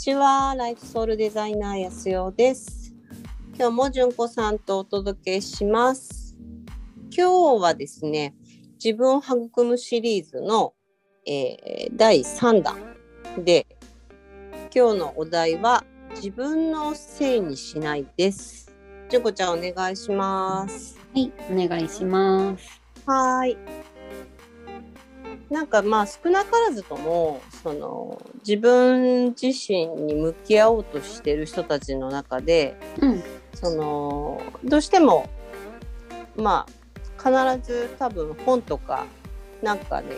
ちは。ライフソウルデザイナー安代です。今日も純子さんとお届けします。今日はですね、自分を育むシリーズの、えー第3弾で、今日のお題は自分のせいにしないです。純子ちゃんお願いします。はい、お願いします。はーい。なんかまあ少なからずともその自分自身に向き合おうとしてる人たちの中でうん、そのどうしてもまあ必ず多分本とかなんかね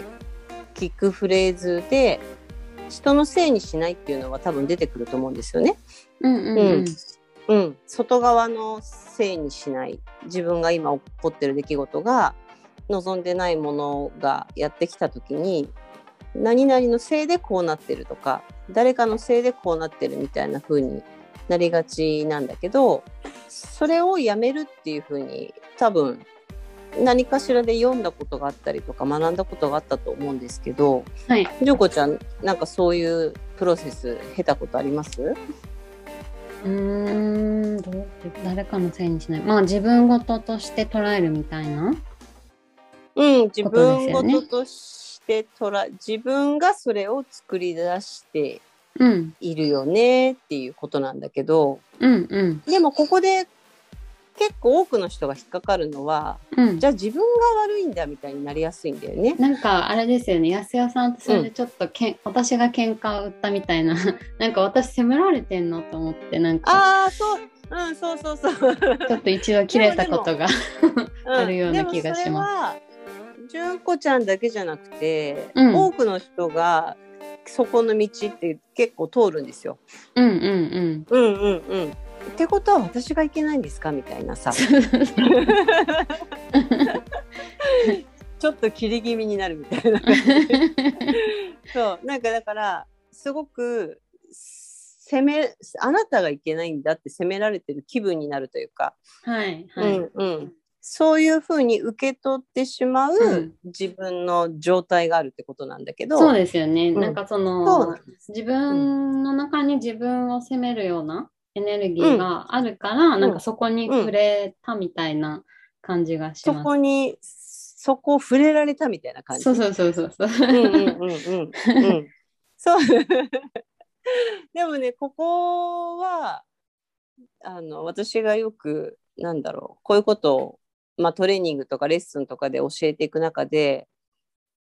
聞くフレーズで人のせいにしないっていうのは多分出てくると思うんですよね。うん、うん、うん。うん、外側のせいにしない自分が今起こってる出来事が望んでないものがやってきた時に何々のせいでこうなってるとか誰かのせいでこうなってるみたいな風になりがちなんだけどそれをやめるっていう風に多分何かしらで読んだことがあったりとか学んだことがあったと思うんですけどはい。ジョコちゃんなんかそういうプロセス経たことあります？うーん、どう誰かのせいにしない。まあ、自分事として捉えるみたいな。うん、自分よね。事として捉え、自分がそれを作り出してうん、いるよねっていうことなんだけど、うん、うん、でもここで結構多くの人が引っかかるのは、うん。じ。ゃあ自分が悪いんだみたいになりやすいんだよね。なんかあれですよね、安代さんとそれでちょっとけん、私が喧嘩を売ったみたいな、なんか私責められてんのと思って、なんか。ああ、そう、うん、そうそうそう。ちょっと一度切れたことが。う んあるような気がします純子ちゃんだけじゃなくて、うん多くの人がそこの道って結構通るんですよ。うん、うん、うんうんうん。ってことは私がいけないんですかみたいなさ。うん。ちょっと切り気味になるみたいな。そうなんかだからすごく責めあなたがいけないんだって責められてる気分になるというか、はい、はい。うんうん、そういうふうに受け取ってしまううん自分の状態があるってことなんだけど、そうですよね。うんなんかそそうの自分の中に自分を責めるようなエネルギーがあるから、んなんかそこに触れたみたいな感じがしそます。こにそこを触れられたみたいな感じ。そうそうそうそうそう。うんうんうんうんうん。そう。でもね、ここは、あの、私がよく、なんだろう、こういうことを、まあ、トレーニングとかレッスンとかで教えていく中で、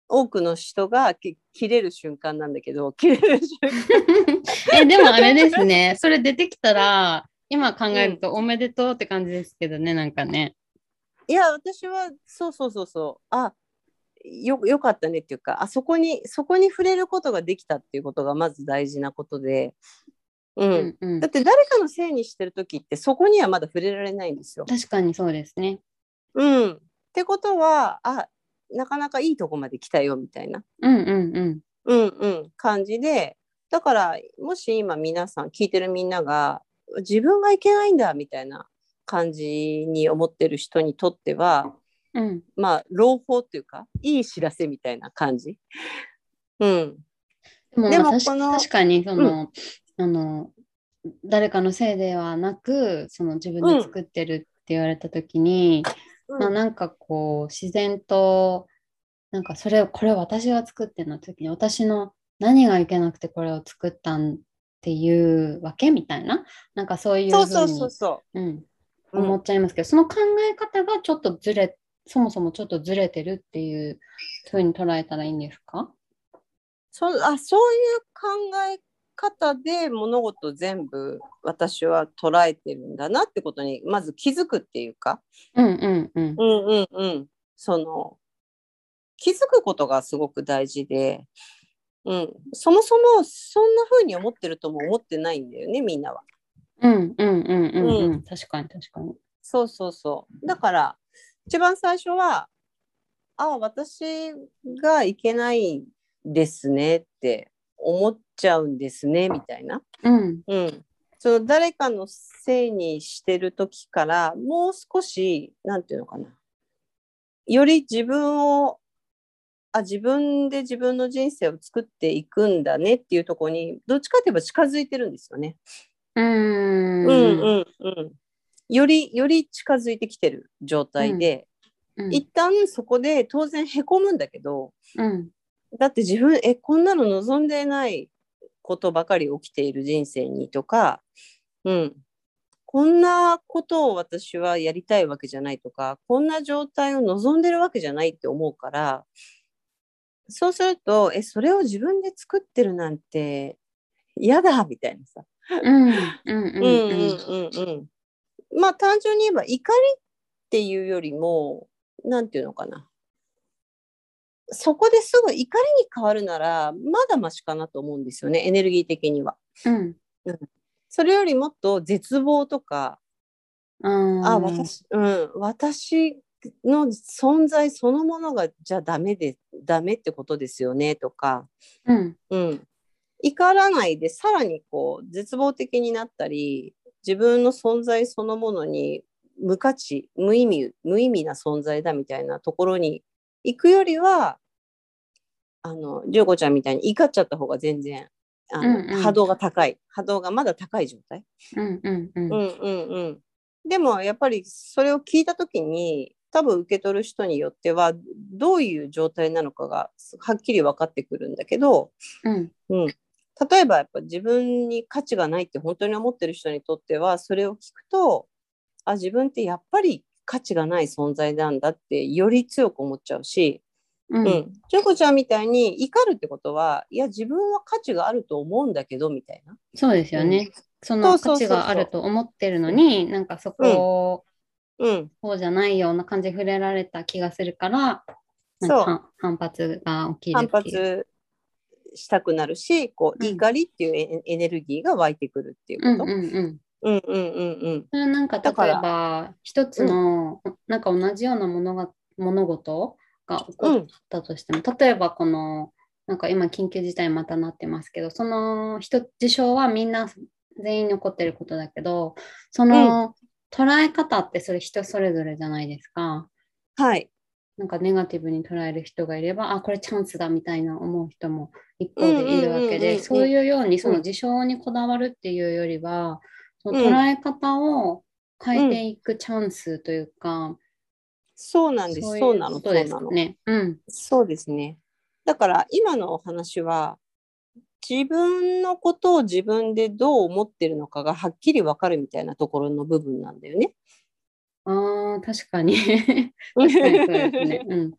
多くの人がき切れる瞬間なんだけど、切れる瞬間。え、でもあれですね。それ出てきたら、今考えるとおめでとうって感じですけどね、なんかね。いや、私は、そうそうそうそう、あ、よ、よかったねっていうか、あそこに、そこに触れることができたっていうことがまず大事なことで、うん、うんうんだって誰かのせいにしてる時ってそこにはまだ触れられないんですよ。確かにそうですね。うん、ってことはあなかなかいいとこまで来たよみたいな、うんうんうん。うんうん、感じでだからもし今皆さん聞いてるみんなが自分がいけないんだみたいな感じに思ってる人にとってはうん、まあ朗報っていうかいい知らせみたいな感じ。うん、でもこの確かにその、あの誰かのせいではなくその自分で作ってるって言われた時に、まあ、なんかこう自然となんかそれこれ私が作ってんの時に私の何がいけなくてこれを作ったんっていうわけみたいな？なんかそういうふそうそうそうそう。んう。思っちゃいますけど、その考え方がちょっとずれそもそもちょっとずれてるっていうふうに捉えたらいいんですか？そあそういう考え方で物事全部私は捉えてるんだなってことにまず気づくっていうか、うんうんうん。うんうんうん、その気づくことがすごく大事で、うん、そもそもそんな風に思ってるとも思ってないんだよねみんなは。うんうんうんうんうん、う確かに確かに。そうそうそう。だから一番最初はあ私がいけないんですねって思っちゃうんですねみたいな。うん。うん、その誰かのせいにしてる時からもう少しなんていうのかな。より自分をあ自分で自分の人生を作っていくんだねっていうところにどっちかといえば近づいてるんですよね。うん。うんうんうん、よりより近づいてきてる状態で、うん。一旦そこで当然へこむんだけどうんだって自分えこんなの望んでないことばかり起きている人生にとか、うん、こんなことを私はやりたいわけじゃないとかこんな状態を望んでるわけじゃないって思うからそうするとえそれを自分で作ってるなんて嫌だみたいなさ。うんうんうんうんうんうんうん。まあ単純に言えば怒りっていうよりもなんていうのかな。そこですぐ怒りに変わるならまだマシかなと思うんですよねエネルギー的には。うん。それよりもっと絶望とか、うん。あ私,、うん、私の存在そのものがじゃあダメでダメってことですよねとか、うん。うん、怒らないでさらにこう絶望的になったり自分の存在そのものに無価値無意味無意味な存在だみたいなところに行くよりはあの涼子ちゃんみたいに怒っちゃった方が全然あの、うんうん。波動が高い。波動がまだ高い状態。うんうんうん。うんうんうん、でもやっぱりそれを聞いた時に多分受け取る人によってはどういう状態なのかがはっきり分かってくるんだけど、うん。うん、例えばやっぱ自分に価値がないって本当に思ってる人にとってはそれを聞くとあ自分ってやっぱり価値がない存在なんだってより強く思っちゃうし、ううんん、ジョコちゃんみたいに怒るってことはいや自分は価値があると思うんだけどみたいな。そうですよね。そそのうそうそうそう価値があると思ってるのに、なんかそこをうん、そうじゃないような感じで触れられた気がするから、か反反発が起きる反。発したくなるしこううん怒りっていうエエネルギーが湧いてくるっていうこと。うんうんうん。うんうんうんうん。それはなんか例えば一つの、なんか同じようなものが物事が起こったとしても、例えばこのなんか今緊急事態またなってますけどその一事象はみんな全員に起こってることだけどその、捉え方ってそれ人それぞれじゃないですか。はい。なんかネガティブに捉える人がいれば、あ、これチャンスだみたいな思う人も一方でいるわけうんうんうんうんで、そういうようにそうんの事象にこだわるっていうよりは、そのうん捉え方を変えていくチャンスというか、そうなんです。そうなの。そうなの。かね。うん。そうですね。だから今のお話は自分のことを自分でどう思ってるのかがはっきり分かるみたいなところの部分なんだよね。ああ、確かに。確かにそうですね。うん。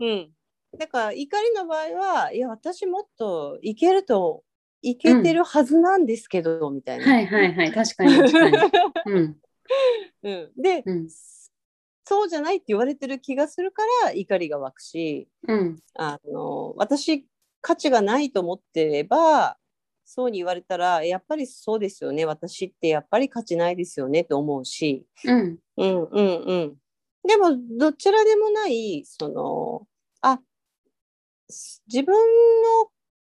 うん、だから怒りの場合はいや私もっといけるといけてるはずなんですけど、みたいな。はいはいはい。確かに確かに。うん。うん、で、うん。そうじゃないって言われてる気がするから怒りが湧くしうん。あの私価値がないと思ってればそうに言われたらやっぱりそうですよね私ってやっぱり価値ないですよねと思うし、うん。うんうんうん、でもどちらでもないそのあ自分の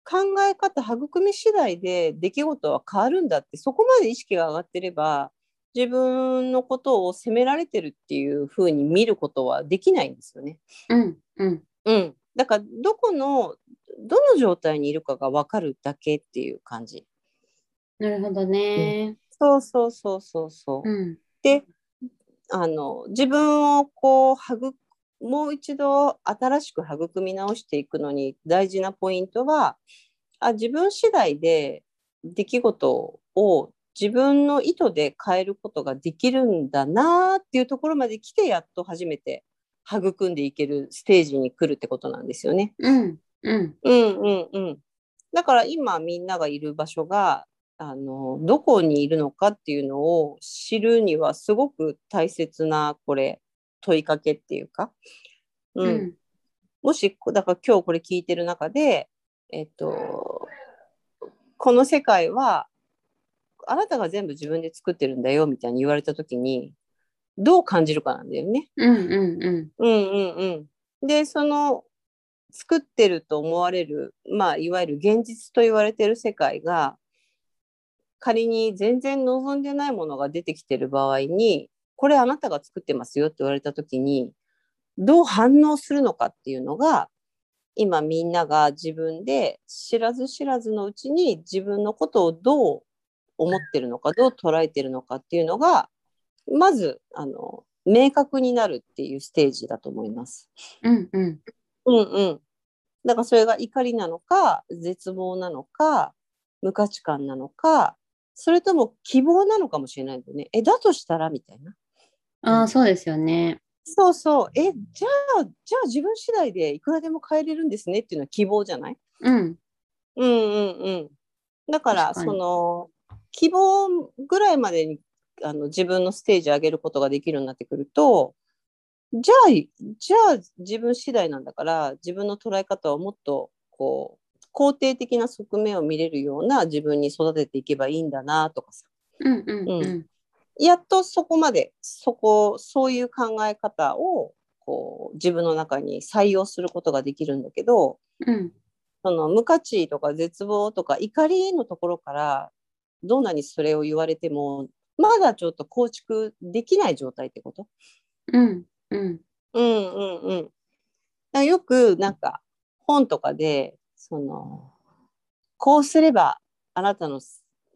考え方育み次第で出来事は変わるんだってそこまで意識が上がってれば自分のことを責められてるっていうふうに見ることはできないんですよね。うん。うん。うん、だからどこのどの状態にいるかが分かるだけっていう感じ。なるほどね。そうそうそうそうそう。うん。であの自分をこう育もう一度新しく育み直していくのに大事なポイントはあ自分次第で出来事を自分の意図で変えることができるんだなっていうところまで来てやっと初めて育んでいけるステージに来るってことなんですよね。うん。うん。うんうんうん。だから今みんながいる場所があのどこにいるのかっていうのを知るにはすごく大切なこれ問いかけっていうか、うんうん。もしだから今日これ聞いてる中で、えっと、この世界はあなたが全部自分で作ってるんだよみたいに言われた時にどう感じるかなんだよね。うん。うん。うん。うんうんうん。で、その作ってると思われる、まあ、いわゆる現実と言われてる世界が、仮に全然望んでないものが出てきてる場合に、これあなたが作ってますよって言われた時に、どう反応するのかっていうのが、今みんなが自分で知らず知らずのうちに自分のことをどう思ってるのかどう捉えてるのかっていうのがまずあの明確になるっていうステージだと思います。うんうん。うんうん。だからそれが怒りなのか絶望なのか無価値観なのかそれとも希望なのかもしれないんだよね。えだとしたらみたいな。ああ、そうですよね。そうそう。えじゃあじゃあ自分次第でいくらでも変えれるんですねっていうのは希望じゃない？うん。うんうんうん。だからその希望ぐらいまでにあの自分のステージ上げることができるようになってくるとじゃあじゃあ自分次第なんだから自分の捉え方をもっとこう肯定的な側面を見れるような自分に育てていけばいいんだなとかさうんうんう。うんやっとそこまでそこそういう考え方をこう自分の中に採用することができるんだけど、うん。その無価値とか絶望とか怒りのところからどんなにそれを言われてもまだちょっと構築できない状態ってこと？うんうん。うんうんうん。よくなんか本とかでそのこうすればあなたの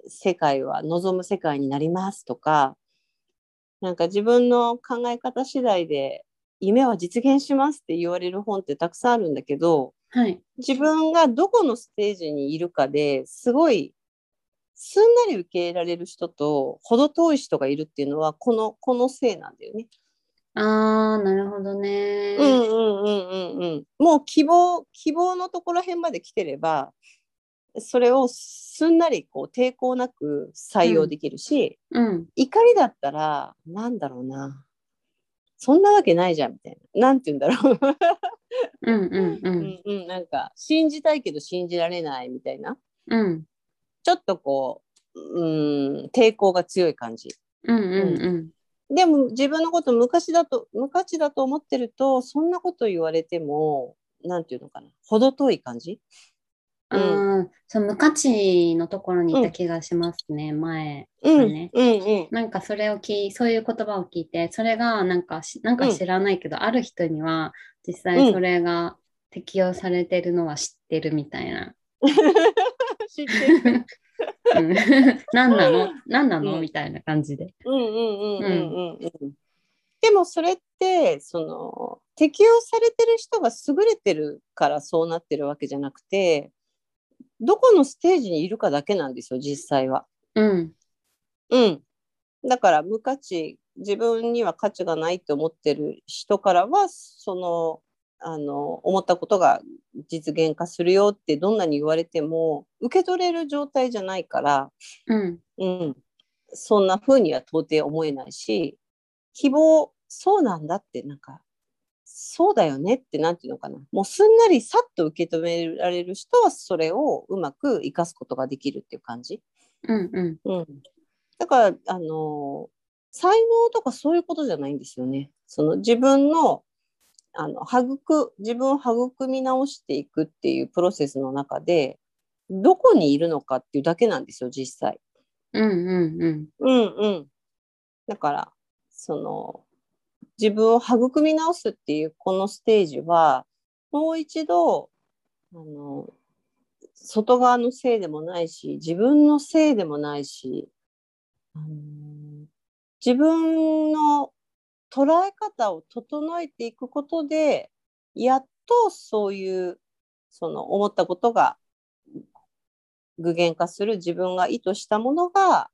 世界は望む世界になりますとかなんか自分の考え方次第で夢は実現しますって言われる本ってたくさんあるんだけど、はい。自分がどこのステージにいるかですごいすんなり受け入れられる人と程遠い人がいるっていうのはこのこのせいなんだよね。ああ、なるほどね。うんうんうんうんうん。もう希望希望のところへんまで来てればそれをすんなりこう抵抗なく採用できるし、うん。怒りだったらなんだろうなそんなわけないじゃんみたいな。なんて言うんだろう。うんうんう。うんんうん、なんか信じたいけど信じられないみたいな。うん。ちょっとこう、うん、抵抗が強い感じ。うんうんでも自分のこと昔だと無価値だと思ってるとそんなこと言われてもなんていうのかな程遠い感じ。うん。そう、無価値のところにいた気がしますね、前。うん、ねうんうんなんかそれを聞い、そういう言葉を聞いて、それがなんかし、なんか知らないけど、ある人には実際それが適用されてるのは知ってるみたいな。知ってる。うん何なの？何なの？うんみたいな感じで。うんうんうんうんうんうん。でもそれってその適用されてる人が優れてるからそうなってるわけじゃなくてどこのステージにいるかだけなんですよ実際は。うん。うん。だから無価値自分には価値がないって思ってる人からはそのあの思ったことが実現化するよってどんなに言われても受け取れる状態じゃないから、うん。うん、そんな風には到底思えないし希望そうなんだってなんかそうだよねってなんていうのかなもうすんなりさっと受け止められる人はそれをうまく生かすことができるっていう感じ。うんうん。うん、だからあの才能とかそういうことじゃないんですよね。その自分のあの育自分を育み直していくっていうプロセスの中でどこにいるのかっていうだけなんですよ実際。うんうんうん。うんうん。だからその自分を育み直すっていうこのステージはもう一度あの外側のせいでもないし自分のせいでもないし、あの自分の捉え方を整えていくことでやっとそういうその思ったことが具現化する自分が意図したものが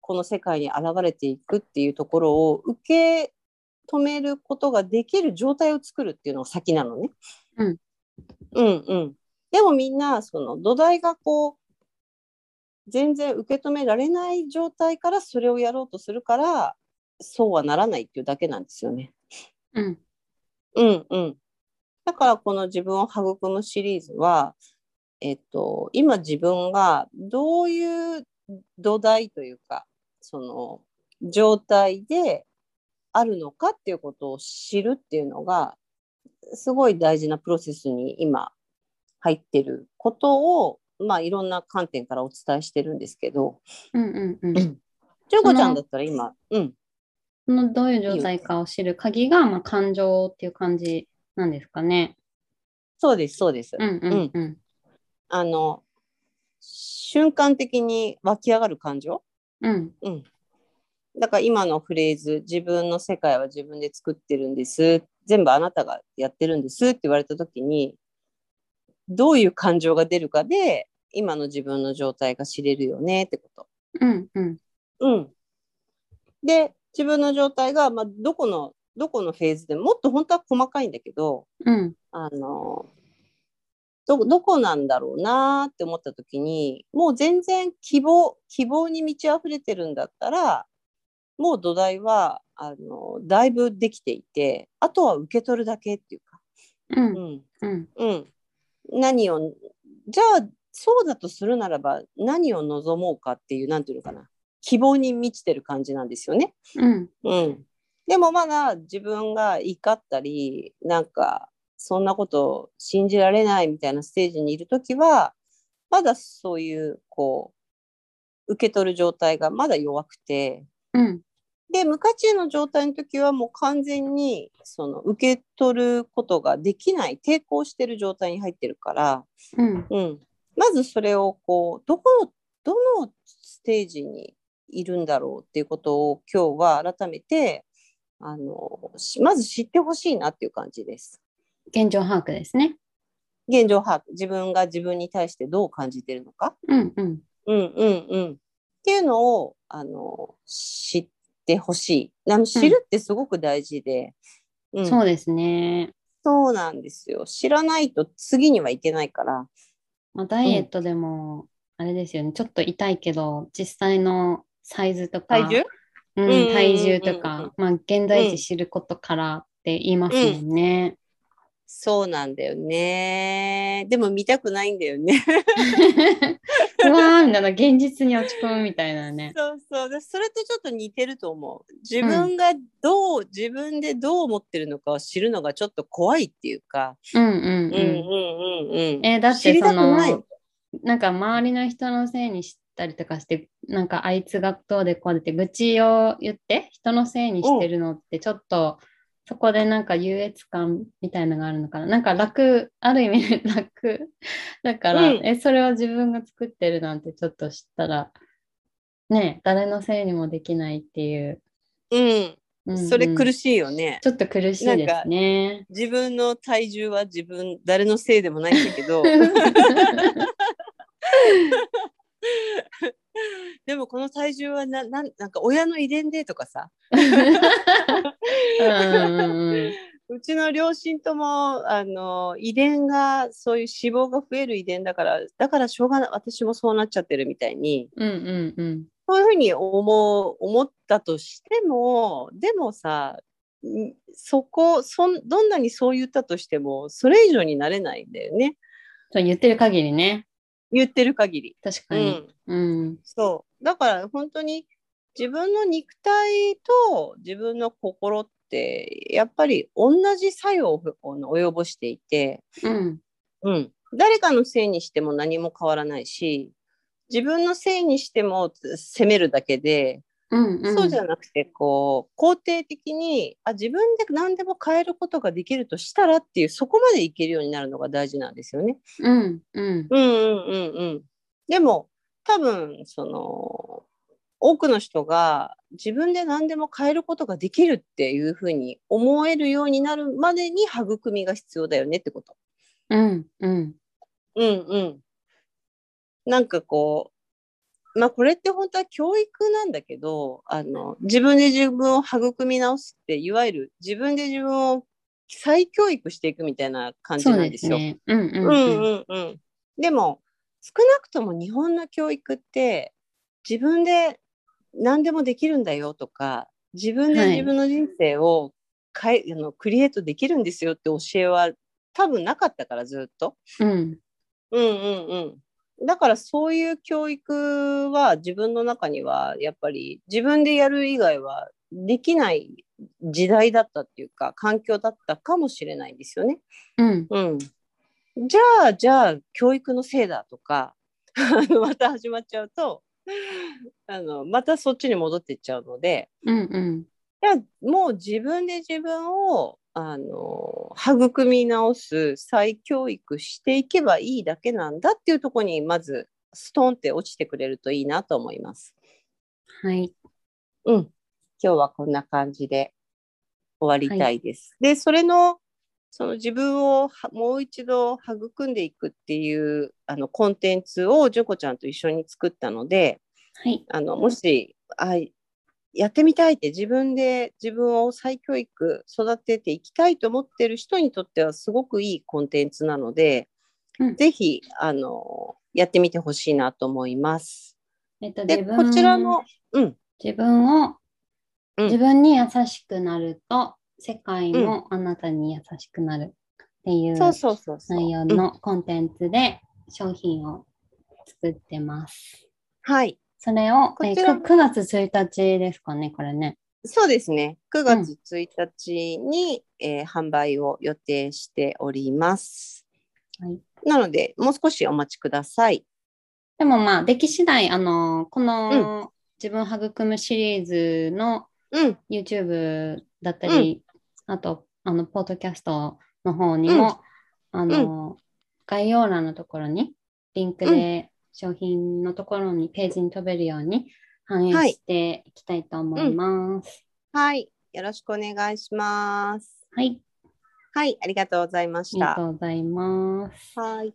この世界に現れていくっていうところを受け止めることができる状態を作るっていうのが先なのね。うん、うんうんでもみんなその土台がこう全然受け止められない状態からそれをやろうとするからそうはならないっていうだけなんですよね。うんうんうん。だからこの自分を育むシリーズは、えっと、今自分がどういう土台というか、その状態であるのかっていうことを知るっていうのが、すごい大事なプロセスに今入ってることを、まあいろんな観点からお伝えしてるんですけど、うんうんうん。純子ちゃんだったら今、うん、そのどういう状態かを知る鍵が、まあ、感情っていう感じなんですかね。そうですそうです。うんうんうん。あの瞬間的に湧き上がる感情？うんうん。だから今のフレーズ、自分の世界は自分で作ってるんです。全部あなたがやってるんですって言われた時に、どういう感情が出るかで、今の自分の状態が知れるよねってこと。うんうんうん。で、自分の状態が、まあ、どこの、どこのフェーズでもっと本当は細かいんだけど、うんあの、ど、どこなんだろうなって思った時に、もう全然希望、希望に満ち溢れてるんだったら、もう土台は、あの、だいぶできていて、あとは受け取るだけっていうか、ううんん、うんうん。何を、じゃあ、そうだとするならば、何を望もうかっていう、なんていうのかな。希望に満ちてる感じなんですよね。うんうん。でもまだ自分が怒ったり、なんか、そんなこと信じられないみたいなステージにいるときは、まだそういう、こう、受け取る状態がまだ弱くて、うんで、無価値の状態の時はもう完全に、その、受け取ることができない、抵抗してる状態に入ってるから、うんうん。まずそれを、こう、どこの、どのステージにいるんだろうっていうことを今日は改めて、あの、しまず知ってほしいなっていう感じです。現状把握ですね。現状把握、自分が自分に対してどう感じてるのか。うんうんうんうんうん。っていうのを、あの、知ってほしい。あの知るってすごく大事で、うんそうですね。そうなんですよ。知らないと次にはいけないから。まあ、ダイエットでも、あれですよね、ちょっと痛いけど、実際のサイズとか、体重？うん体重とか、まあ、現在地知ることからって言いますもんね。そうなんだよね。でも見たくないんだよね。うわーみたいな、現実に落ち込むみたいなね。そうそう。でそれとちょっと似てると思う。自分がどう、自分でどう思ってるのかを知るのがちょっと怖いっていうか。うんうんうん。うんうんうんうん。えーだってそたくななんか周りの人のせいにしたりとかして、なんかあいつがどうでこうでって愚痴を言って人のせいにしてるのってちょっとそこでなんか優越感みたいなのがあるのかな。なんか楽、ある意味楽。だから、うんえ、それを自分が作ってるなんてちょっと知ったら、ね、誰のせいにもできないっていう。うん。うんうんそれ苦しいよね。ちょっと苦しいですね。自分の体重は自分、誰のせいでもないんだけど、でもこの体重はななんなんか親の遺伝でとかさ、うちの両親ともあの遺伝がそういう脂肪が増える遺伝だからだからしょうがない私もそうなっちゃってるみたいにうんうんうんそういうふうに思う思ったとしてもでもさんそこそんどんなにそう言ったとしてもそれ以上になれないんだよねそう言ってる限りね。言ってる限り。う確かに。ん、うん。そうだから本当に自分の肉体と自分の心ってやっぱり同じ作用を及ぼしていて、うん。うん、誰かのせいにしても何も変わらないし自分のせいにしても責めるだけで、うん。うん。そうじゃなくてこう肯定的にあ自分で何でも変えることができるとしたらっていうそこまでいけるようになるのが大事なんですよね。うん。うん。うんうんうんうん。でも多分その多くの人が自分で何でも変えることができるっていうふうに思えるようになるまでに育みが必要だよねってこと。うん。うん。うんうん。なんかこう、まあこれって本当は教育なんだけど、あの、自分で自分を育み直すって、いわゆる自分で自分を再教育していくみたいな感じなんですよ。ですね。うん。うん。うんうんうん。でも、少なくとも日本の教育って、自分で何でもできるんだよとか、自分ではい自分の人生をかい、あのクリエイトできるんですよって教えは多分なかったからずっと。うん。うんうんうん。だからそういう教育は自分の中にはやっぱり自分でやる以外はできない時代だったっていうか環境だったかもしれないんですよね。うん。うん。じゃあ、じゃあ教育のせいだとか また始まっちゃうとあのまたそっちに戻っていっちゃうので、うん。うん。いやもう自分で自分をあの育み直す再教育していけばいいだけなんだっていうところにまずストンって落ちてくれるといいなと思います。はい。うん。今日はこんな感じで終わりたいです。で、それの、その自分をはもう一度育んでいくっていうあのコンテンツをジョコちゃんと一緒に作ったので、はい。あのもしあやってみたいって自分で自分を再教育育てていきたいと思ってる人にとってはすごくいいコンテンツなので、うんぜひあのやってみてほしいなと思います。えっと、でこちらの、うん、自分を、うん自分に優しくなると、世界もあなたに優しくなるっていうそうそうそうそう。内容うんのコンテンツで商品を作ってます。はい。それを、えーこちらく 9, 月1日ですかね、これね。そうですね。9月1日に、えー販売を予定しております。はいなので、もう少しお待ちください。でもまあ、出来次第、あの、この、自分育むシリーズのうん。YouTube だったり、あと、あの、ポッドキャストの方にも、あの、概要欄のところに、リンクで商品のところにページに飛べるように反映はいしていきたいと思います。はい。よろしくお願いします。はい、はい。ありがとうございまありがした。とうございます。はい。